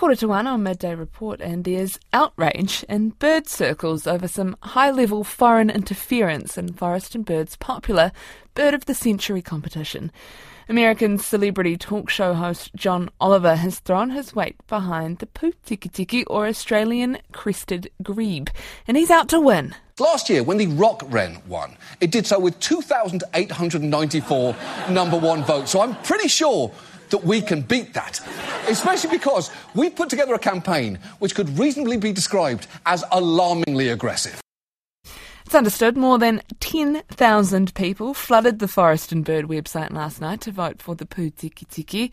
Quarter to one on Midday Report, and there's outrage in bird circles over some high level foreign interference in Forest and Bird's popular Bird of the Century competition. American celebrity talk show host John Oliver has thrown his weight behind the Pūteketeke or Australian crested grebe, and he's out to win. Last year, when the rock wren won, it did so with 2,894 number one votes. So I'm pretty sure that we can beat that. Especially because we've put together a campaign which could reasonably be described as alarmingly aggressive. It's understood more than 10,000 people flooded the Forest and Bird website last night to vote for the Pūteketeke.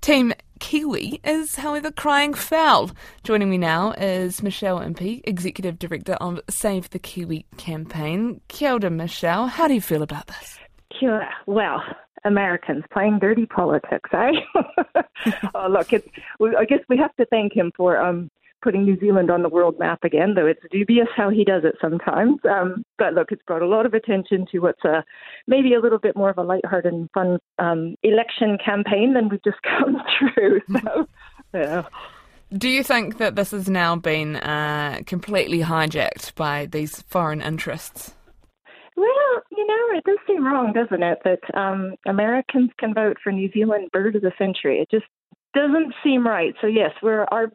Team Kiwi is, however, crying foul. Joining me now is Michelle Impey, Executive Director of Save the Kiwi campaign. Kia ora, Michelle. How do you feel about this? Kia ora. Well, Americans playing dirty politics, eh? oh, look, it's, I guess we have to thank him for um, putting New Zealand on the world map again, though it's dubious how he does it sometimes. Um, but look, it's brought a lot of attention to what's a, maybe a little bit more of a lighthearted and fun um, election campaign than we've just come through. So, yeah. Do you think that this has now been uh, completely hijacked by these foreign interests? You know, it does seem wrong, doesn't it, that um, Americans can vote for New Zealand Bird of the Century. It just doesn't seem right. So yes, we're our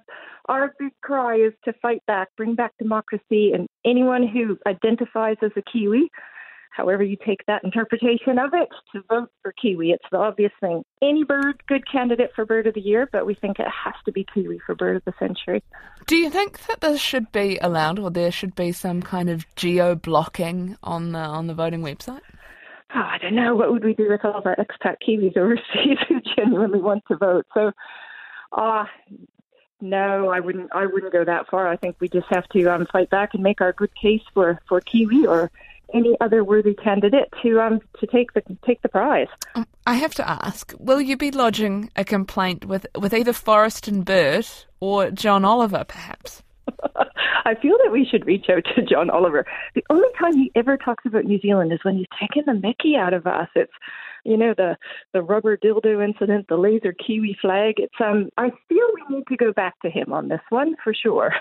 our big cry is to fight back, bring back democracy, and anyone who identifies as a Kiwi however you take that interpretation of it, to vote for Kiwi. It's the obvious thing. Any bird, good candidate for Bird of the Year, but we think it has to be Kiwi for Bird of the Century. Do you think that this should be allowed, or there should be some kind of geo blocking on the on the voting website? Oh, I don't know. What would we do with all of our expat Kiwis overseas who genuinely want to vote? So, ah. Uh, no, I wouldn't. I wouldn't go that far. I think we just have to um, fight back and make our good case for, for Kiwi or any other worthy candidate to um to take the take the prize. I have to ask: Will you be lodging a complaint with with either Forest and Bird or John Oliver, perhaps? I feel that we should reach out to John Oliver. The only time he ever talks about New Zealand is when he's taking the Mickey out of us. It's you know the the rubber dildo incident, the laser kiwi flag. It's um I feel we need to go back to him on this one for sure.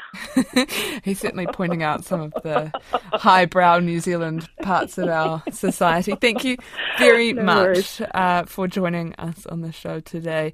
He's certainly pointing out some of the highbrow New Zealand parts of our society. Thank you very no much uh, for joining us on the show today.